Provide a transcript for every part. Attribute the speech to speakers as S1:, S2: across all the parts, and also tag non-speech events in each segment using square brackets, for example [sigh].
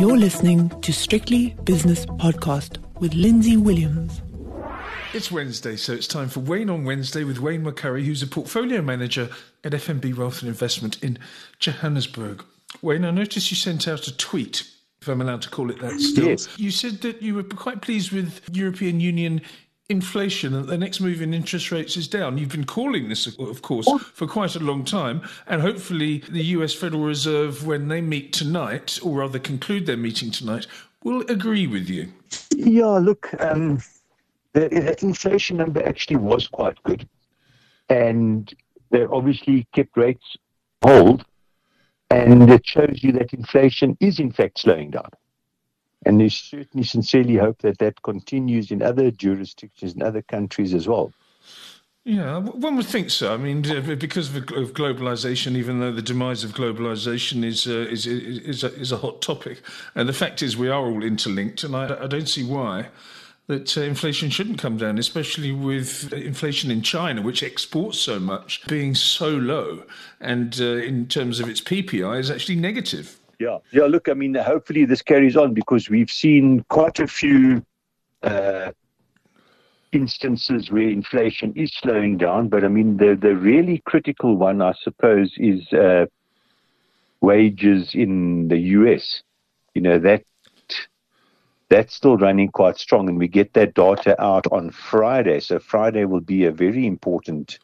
S1: You're listening to Strictly Business Podcast with Lindsay Williams.
S2: It's Wednesday, so it's time for Wayne on Wednesday with Wayne McCurrie, who's a portfolio manager at FNB Wealth and Investment in Johannesburg. Wayne, I noticed you sent out a tweet, if I'm allowed to call it that still.
S3: Yes.
S2: You said that you were quite pleased with European Union inflation and the next move in interest rates is down. You've been calling this, of course, for quite a long time. And hopefully, the US Federal Reserve, when they meet tonight, or rather conclude their meeting tonight, will agree with you.
S3: Yeah, look, um, the, that inflation number actually was quite good. And they obviously kept rates hold. And it shows you that inflation is, in fact, slowing down. And there's certainly sincerely hope that that continues in other jurisdictions and other countries as well.
S2: Yeah, one would think so. I mean, because of globalization, even though the demise of globalization is uh, is is a, is a hot topic, and the fact is we are all interlinked, and I, I don't see why that uh, inflation shouldn't come down, especially with inflation in China, which exports so much, being so low, and uh, in terms of its PPI is actually negative.
S3: Yeah, yeah. Look, I mean, hopefully this carries on because we've seen quite a few uh, instances where inflation is slowing down. But I mean, the the really critical one, I suppose, is uh, wages in the US. You know that that's still running quite strong, and we get that data out on Friday. So Friday will be a very important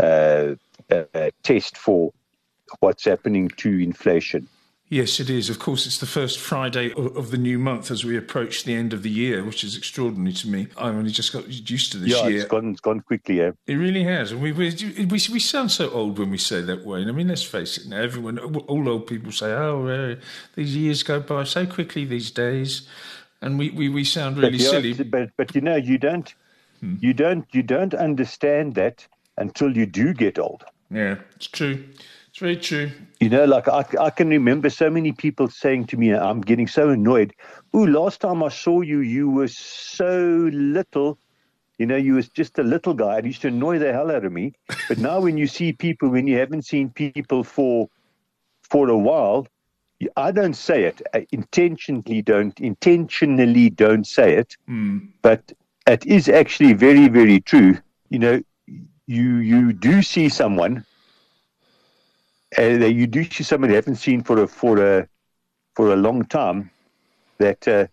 S3: uh, uh test for what's happening to inflation.
S2: Yes, it is. Of course, it's the first Friday of the new month as we approach the end of the year, which is extraordinary to me. I've only just got used to this
S3: yeah,
S2: year.
S3: it's gone, it's gone quickly. Yeah,
S2: it really has. And we, we we we sound so old when we say that way. I mean, let's face it. Now, everyone, all old people say, "Oh, uh, these years go by so quickly these days," and we we, we sound really
S3: but,
S2: silly.
S3: But but you know, you don't hmm. you don't you don't understand that until you do get old.
S2: Yeah, it's true. Very true.
S3: You know, like I, I can remember so many people saying to me, I'm getting so annoyed. Ooh, last time I saw you, you were so little. You know, you was just a little guy. It used to annoy the hell out of me. But now when you see people, when you haven't seen people for for a while, I don't say it. I intentionally don't intentionally don't say it.
S2: Mm.
S3: But it is actually very, very true. You know, you you do see someone uh, you do see somebody you haven't seen for a for a for a long time that uh,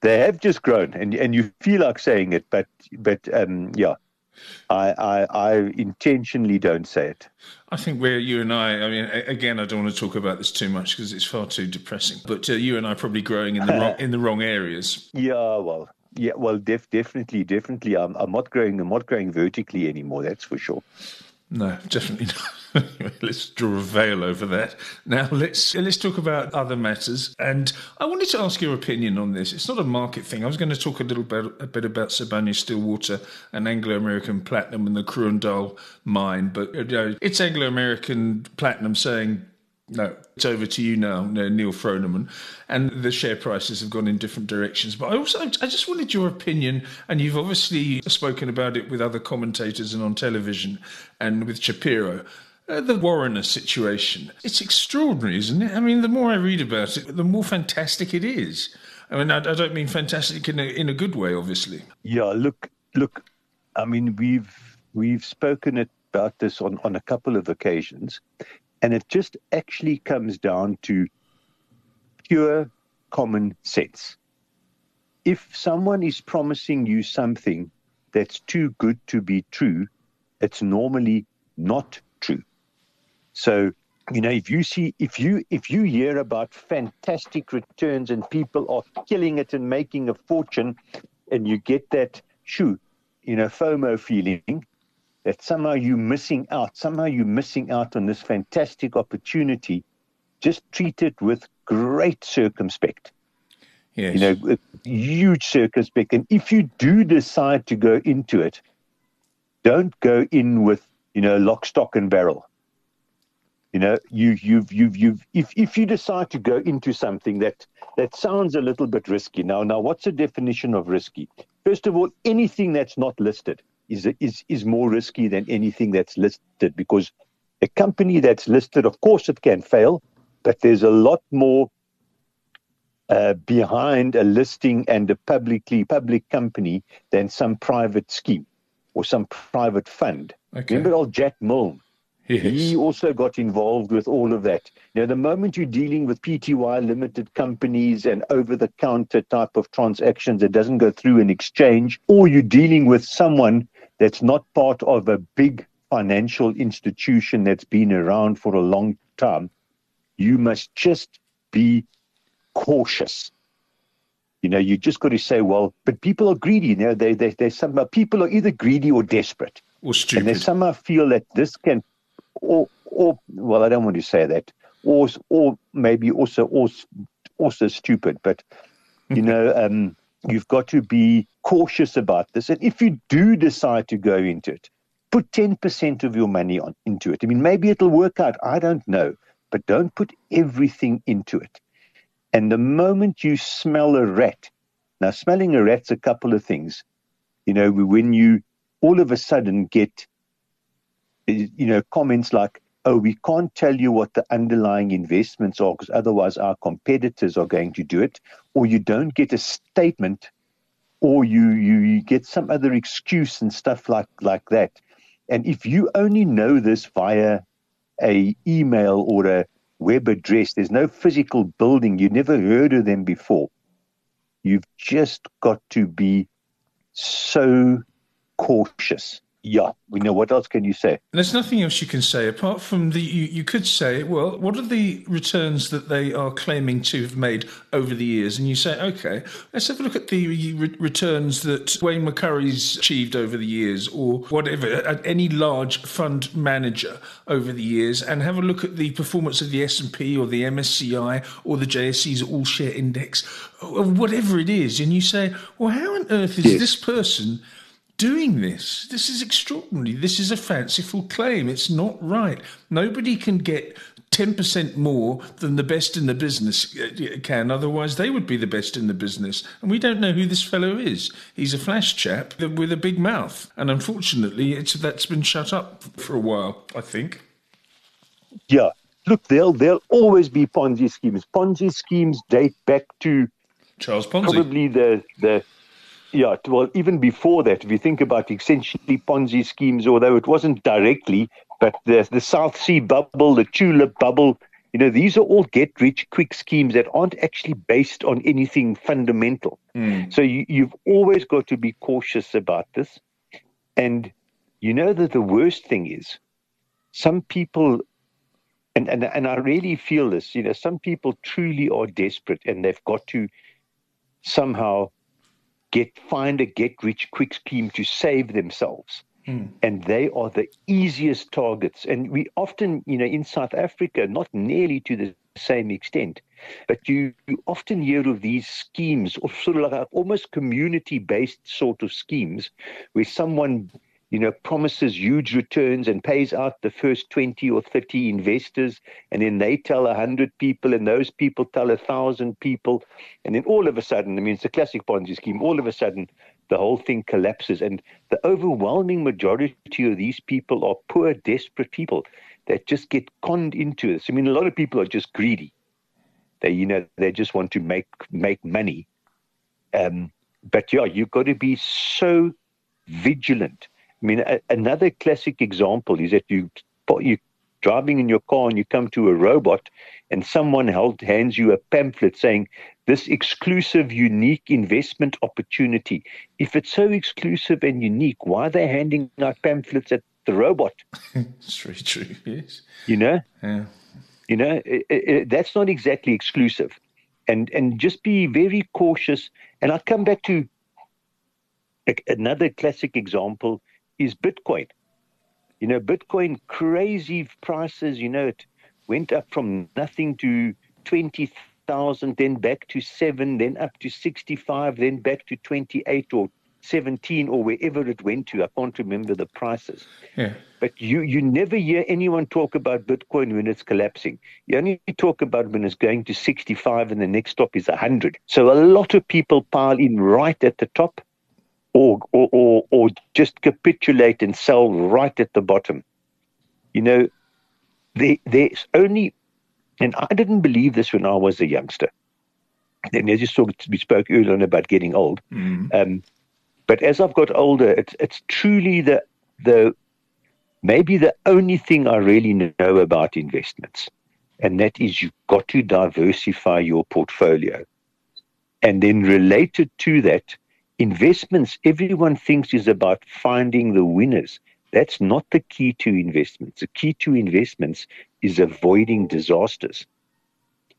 S3: they have just grown, and and you feel like saying it, but but um, yeah. I, I, I intentionally don't say it.
S2: I think where you and I, I mean, again, I don't want to talk about this too much because it's far too depressing. But uh, you and I are probably growing in the wrong in the wrong areas. [laughs]
S3: Yeah, well, yeah, well, def- definitely, definitely. I'm, I'm not growing. I'm not growing vertically anymore. That's for sure.
S2: No, definitely not. [laughs] let's draw a veil over that. Now let's let's talk about other matters. And I wanted to ask your opinion on this. It's not a market thing. I was going to talk a little bit a bit about Sibanye Stillwater and Anglo American Platinum and the Kroondal mine, but you know, it's Anglo American Platinum saying no, it's over to you now, Neal Froneman. And the share prices have gone in different directions. But I also, I just wanted your opinion, and you've obviously spoken about it with other commentators and on television and with Shapiro. Uh, the Warrener situation. It's extraordinary, isn't it? I mean, the more I read about it, the more fantastic it is. I mean, I, I don't mean fantastic in a, in a good way, obviously.
S3: Yeah, look, look. I mean, we've we've spoken about this on, on a couple of occasions, and it just actually comes down to pure common sense. If someone is promising you something that's too good to be true, it's normally not true. So, you know, if you see, if you if you hear about fantastic returns and people are killing it and making a fortune, and you get that you know, FOMO feeling, that somehow you're missing out. Somehow you're missing out on this fantastic opportunity. Just treat it with great circumspect.
S2: Yes.
S3: You know, huge circumspect. And if you do decide to go into it, don't go in with, you know, lock, stock, and barrel. You know, you, you've, you've, you've, if, if you decide to go into something that, that sounds a little bit risky. Now, now, what's the definition of risky? First of all, anything that's not listed is, is, is more risky than anything that's listed because a company that's listed, of course, it can fail, but there's a lot more uh, behind a listing and a publicly public company than some private scheme or some private fund.
S2: Okay.
S3: Remember old Jack Milne?
S2: Yes.
S3: He also got involved with all of that. Now, the moment you're dealing with PTY limited companies and over the counter type of transactions that doesn't go through an exchange, or you're dealing with someone that's not part of a big financial institution that's been around for a long time, you must just be cautious. You know, you just got to say, well, but people are greedy. You know, they, they, they some people are either greedy or desperate.
S2: Or stupid.
S3: And they somehow feel that this can, or, or well, I don't want to say that, or, or maybe also, also, also stupid. But you [laughs] know, um, you've got to be cautious about this. And if you do decide to go into it, put ten percent of your money on into it. I mean, maybe it'll work out. I don't know, but don't put everything into it. And the moment you smell a rat, now smelling a rat's a couple of things. You know, when you all of a sudden get, you know, comments like, oh, we can't tell you what the underlying investments are because otherwise our competitors are going to do it, or you don't get a statement, or you, you, you get some other excuse and stuff like, like that. And if you only know this via a email or a web address, there's no physical building, you never heard of them before. You've just got to be so cautious. Yeah, we know. What else can you say?
S2: There's nothing else you can say apart from the. You, you could say, well, what are the returns that they are claiming to have made over the years? And you say, okay, let's have a look at the re- returns that Wayne McCurrie's achieved over the years, or whatever, at any large fund manager over the years, and have a look at the performance of the S and P or the MSCI or the JSE's All Share Index, or whatever it is, and you say, well, how on earth is
S3: Yes.
S2: this person? Doing this. This is extraordinary. This is a fanciful claim. It's not right. Nobody can get 10% more than the best in the business uh, can, otherwise, they would be the best in the business. And we don't know who this fellow is. He's a flash chap with a big mouth. And unfortunately, it's, that's been shut up for a while, I think.
S3: Yeah. Look, there'll there'll always be Ponzi schemes. Ponzi schemes date back to
S2: Charles Ponzi.
S3: probably the the yeah well even before that if you think about essentially ponzi schemes although it wasn't directly but the the south sea bubble the tulip bubble you know these are all get rich quick schemes that aren't actually based on anything fundamental. Hmm. So you, you've always got to be cautious about this. And you know that the worst thing is some people and, and and I really feel this, you know, some people truly are desperate and they've got to somehow get find a get rich quick scheme to save themselves. Hmm. And they are the easiest targets. And we often, you know, in South Africa, not nearly to the same extent, but you, you often hear of these schemes, or sort of like almost community based sort of schemes, where someone you know, promises huge returns and pays out the first 20 or 30 investors. And then they tell 100 people, and those people tell 1,000 people. And then all of a sudden, I mean, it's a classic Ponzi scheme, all of a sudden, the whole thing collapses. And the overwhelming majority of these people are poor, desperate people that just get conned into this. I mean, a lot of people are just greedy. They, you know, they just want to make make money. Um, but yeah, you've got to be so vigilant. I mean, a, another classic example is that you you driving in your car and you come to a robot, and someone held, hands you a pamphlet saying this exclusive, unique investment opportunity. If it's so exclusive and unique, why are they handing out pamphlets at the robot? [laughs]
S2: It's very true, yes.
S3: You know,
S2: Yeah.
S3: you know, it, it, that's not exactly exclusive, and and just be very cautious. And i'll come back to a- another classic example is Bitcoin. You know, Bitcoin crazy prices. You know, it went up from nothing to twenty thousand, then back to seven, then up to sixty-five, then back to twenty-eight or seventeen or wherever it went to. I can't remember the prices.
S2: Yeah.
S3: But you, you never hear anyone talk about Bitcoin when it's collapsing. You only talk about when it's going to 65 and the next stop is 100. So a lot of people pile in right at the top or, or, or, or just capitulate and sell right at the bottom. You know, there, there's only, and I didn't believe this when I was a youngster. And as you saw, we spoke earlier on about getting old.
S2: Mm.
S3: Um, but as I've got older, it's it's truly the the maybe the only thing I really know about investments, and that is you've got to diversify your portfolio. And then related to that, investments, everyone thinks is about finding the winners. That's not the key to investments. The key to investments is avoiding disasters.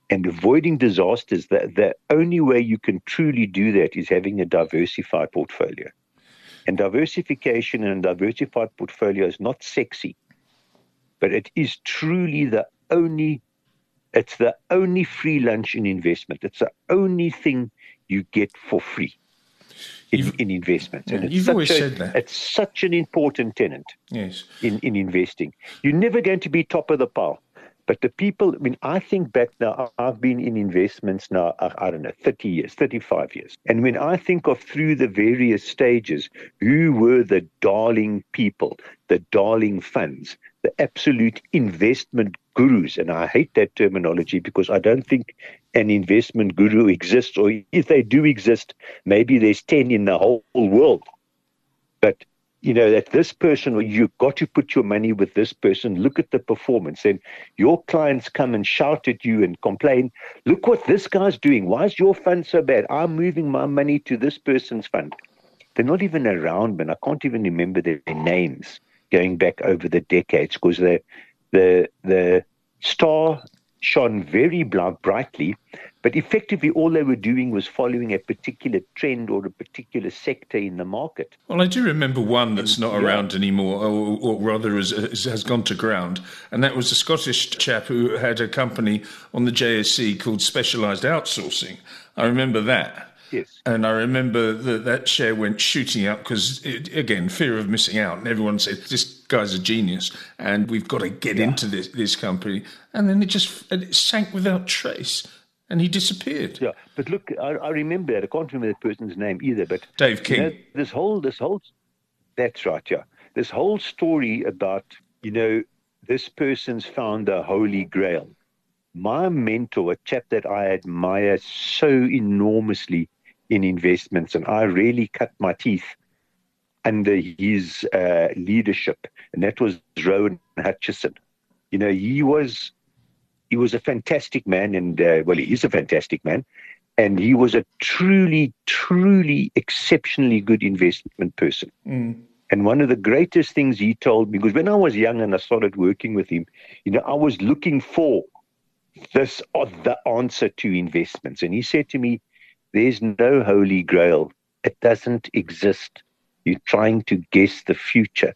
S3: And avoiding disasters, the, the only way you can truly do that is having a diversified portfolio. And diversification and a diversified portfolio is not sexy, but it is truly the only it's the only free lunch in investment. It's the only thing you get for free in, in investments.
S2: Yeah,
S3: and it's
S2: you've
S3: such
S2: always
S3: a,
S2: said that.
S3: It's such an important tenant
S2: Yes.
S3: in, in investing. You're never going to be top of the pile. But the people, I mean, I think back now, I've been in investments now, I, I don't know, 30 years, 35 years. And when I think of through the various stages, who were the darling people, the darling funds, the absolute investment gurus. And I hate that terminology because I don't think an investment guru exists, or if they do exist, maybe there's 10 in the whole world. But you know that this person, you've got to put your money with this person. Look at the performance, and your clients come and shout at you and complain. Look what this guy's doing. Why is your fund so bad? I'm moving my money to this person's fund. They're not even around, man. I can't even remember their names going back over the decades because the the the star shone very brightly, but effectively all they were doing was following a particular trend or a particular sector in the market.
S2: Well, I do remember one that's not
S3: Yeah.
S2: around anymore, or, or rather has, has gone to ground, and that was a Scottish chap who had a company on the JSE called Specialised Outsourcing. I remember that.
S3: Yes.
S2: And I remember that that share went shooting up because, again, fear of missing out. And everyone said, this guy's a genius and we've got to get into this, this company. And then it just and it sank without trace and he disappeared.
S3: Yeah, but look, I, I remember that. I can't remember the person's name either. But
S2: Dave
S3: you
S2: King.
S3: know, this whole, this whole, that's right. Yeah, this whole story about you know this person's found the holy grail. My mentor, a chap that I admire so enormously in investments, and I really cut my teeth under his uh, leadership, and that was Rowan Hutchison. You know, he was he was a fantastic man, and uh, well, he is a fantastic man, and he was a truly, truly exceptionally good investment person. And one of the greatest things he told me, because when I was young and I started working with him, you know, I was looking for this or the answer to investments, and he said to me, "There's no holy grail; it doesn't exist. You're trying to guess the future."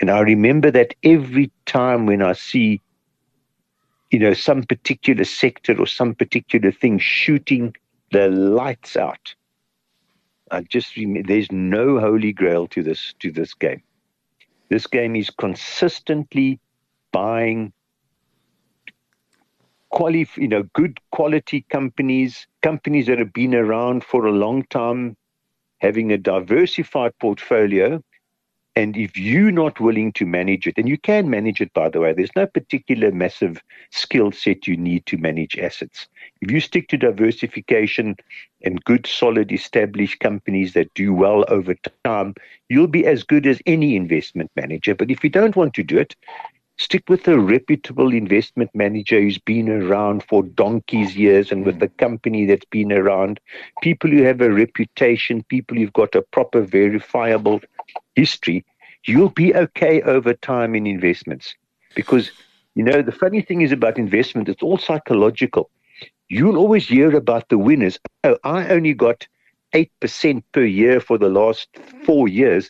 S3: And I remember that every time when I see you know, some particular sector or some particular thing shooting the lights out. I just remember there's no holy grail to this to this game. This game is consistently buying quali, you know, good quality companies, companies that have been around for a long time, having a diversified portfolio. And if you're not willing to manage it, and you can manage it, by the way, there's no particular massive skill set you need to manage assets. If you stick to diversification and good, solid, established companies that do well over time, you'll be as good as any investment manager. But if you don't want to do it, stick with a reputable investment manager who's been around for donkey's years and with hmm. a company that's been around, people who have a reputation, people who've got a proper verifiable history, you'll be okay over time in investments. Because, you know, the funny thing is about investment, it's all psychological. You'll always hear about the winners. Oh, I only got 8% per year for the last four years,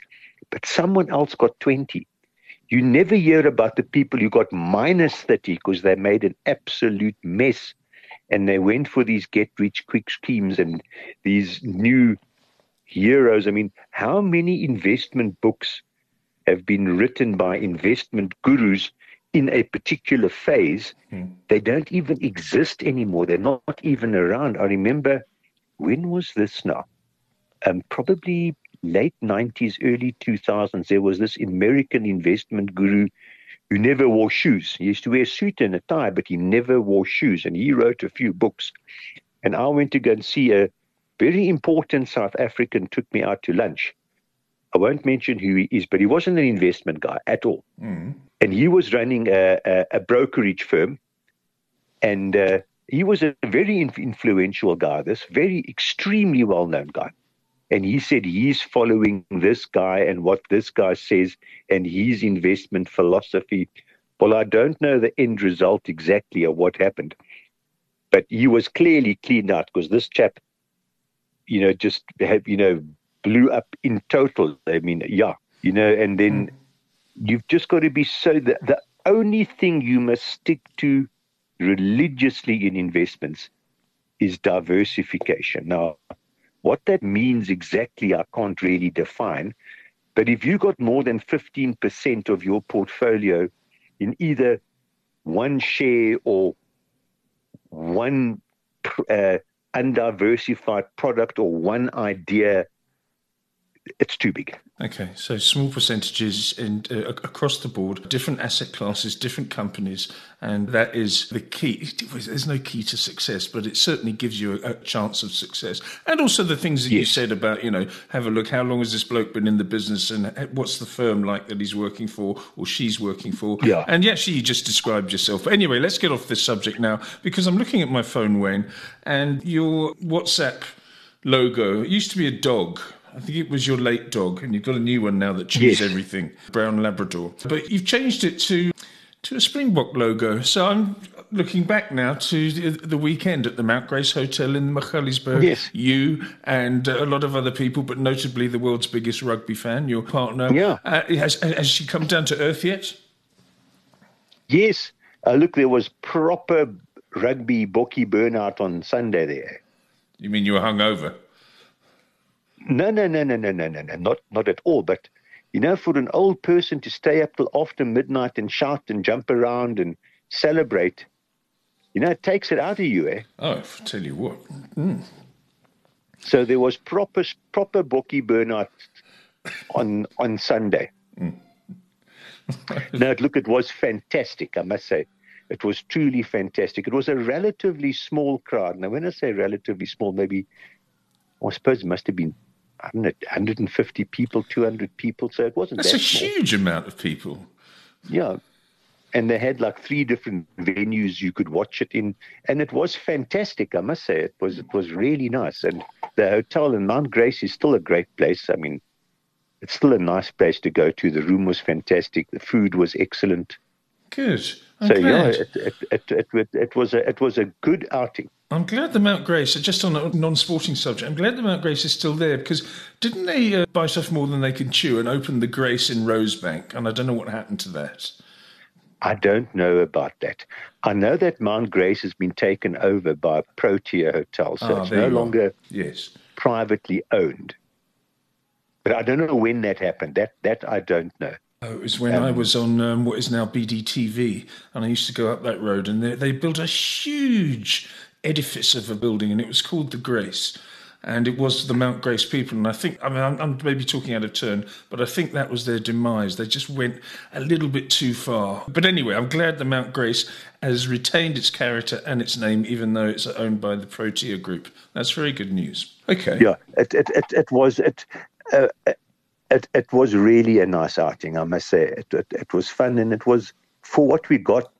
S3: but someone else got 20. You never hear about the people who got minus 30 because they made an absolute mess and they went for these get rich quick schemes and these new heroes. I mean, how many investment books have been written by investment gurus in a particular phase? They don't even exist anymore. They're not even around. I remember, when was this now? Um, probably late 90s, early 2000s. There was this American investment guru who never wore shoes. He used to wear a suit and a tie, but he never wore shoes. And he wrote a few books. and I went to go and see a very important South African took me out to lunch. I won't mention who he is, but he wasn't an investment guy at all. Mm. And he was running a, a, a brokerage firm. And uh, he was a very influential guy, this very extremely well known guy. And he said he's following this guy and what this guy says and his investment philosophy. Well, I don't know the end result exactly of what happened, but he was clearly cleaned out because this chap, you know, just have, you know, blew up in total. I mean, yeah, you know, and then mm. you've just got to be so the, the only thing you must stick to religiously in investments is diversification. Now, what that means exactly, I can't really define. But if you got more than 15% of your portfolio in either one share or one uh, undiversified product or one idea it's too big.
S2: Okay, so small percentages in, uh, across the board, different asset classes, different companies, and that is the key. There's no key to success, but it certainly gives you a, a chance of success. And also the things that yes. you said about, you know, have a look. How long has this bloke been in the business, and what's the firm like that he's working for or she's working for?
S3: Yeah.
S2: And actually, you just described yourself. But anyway, let's get off this subject now because I'm looking at my phone, Wayne, and your WhatsApp logo. It used to be a dog I think it was your late dog, and you've got a new one now that chews yes. everything, brown Labrador. But you've changed it to to a Springbok logo. So I'm looking back now to the weekend at the Mount Grace Hotel in Magaliesburg.
S3: Yes.
S2: You and a lot of other people, but notably the world's biggest rugby fan, your partner.
S3: Yeah.
S2: Uh, has, has she come down to earth yet?
S3: Yes. Uh, look, there was proper rugby bokkie burnout on Sunday there.
S2: You mean you were hungover?
S3: No, no, no, no, no, no, no, no, not not at all. But you know, for an old person to stay up till after midnight and shout and jump around and celebrate, you know, it takes it out of you, eh?
S2: Oh, I tell you what. Mm.
S3: So there was proper proper bokkie burnout on on Sunday. Mm. [laughs] now, look, it was fantastic. I must say, it was truly fantastic. It was a relatively small crowd. Now, when I say relatively small, maybe I suppose it must have been I don't know, 150 people, 200 people. So it wasn't
S2: That's
S3: that
S2: a small. huge amount of people.
S3: Yeah. And they had like three different venues you could watch it in. And it was fantastic, I must say. It was it was really nice. And the hotel in Mount Grace is still a great place. I mean, it's still a nice place to go to. The room was fantastic. The food was excellent.
S2: Good.
S3: I'm so glad. yeah, it, it, it, it, it was a it was a good outing.
S2: I'm glad the Mount Grace, just on a non-sporting subject, I'm glad the Mount Grace is still there because didn't they uh, bite off more than they can chew and open the Grace in Rosebank? And I don't know what happened to that.
S3: I don't know about that. I know that Mount Grace has been taken over by Protea Hotel, so ah, it's no longer
S2: yes.
S3: privately owned. But I don't know when that happened. That that I don't know.
S2: Oh, it was when um, I was on um, what is now BDTV, and I used to go up that road, and they, they built a huge edifice of a building, and it was called the Grace. And it was the Mount Grace people. And I think, I mean, I'm, I'm maybe talking out of turn, but I think that was their demise. They just went a little bit too far. But anyway, I'm glad the Mount Grace has retained its character and its name, even though it's owned by the Protea Group. That's very good news. Okay.
S3: Yeah, it, it, it, it was. It, uh, it, it was really a nice outing, I must say. It, it, it was fun and it was for what we got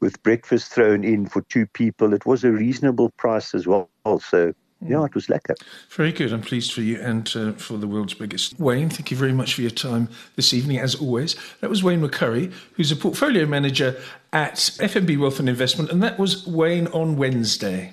S3: with breakfast thrown in for two people. It was a reasonable price as well. So, yeah, it was lekker.
S2: Very good. I'm pleased for you and uh, for the world's biggest. Wayne, thank you very much for your time this evening, as always. That was Wayne McCurrie, who's a portfolio manager at FNB Wealth and Investment, and that was Wayne on Wednesday.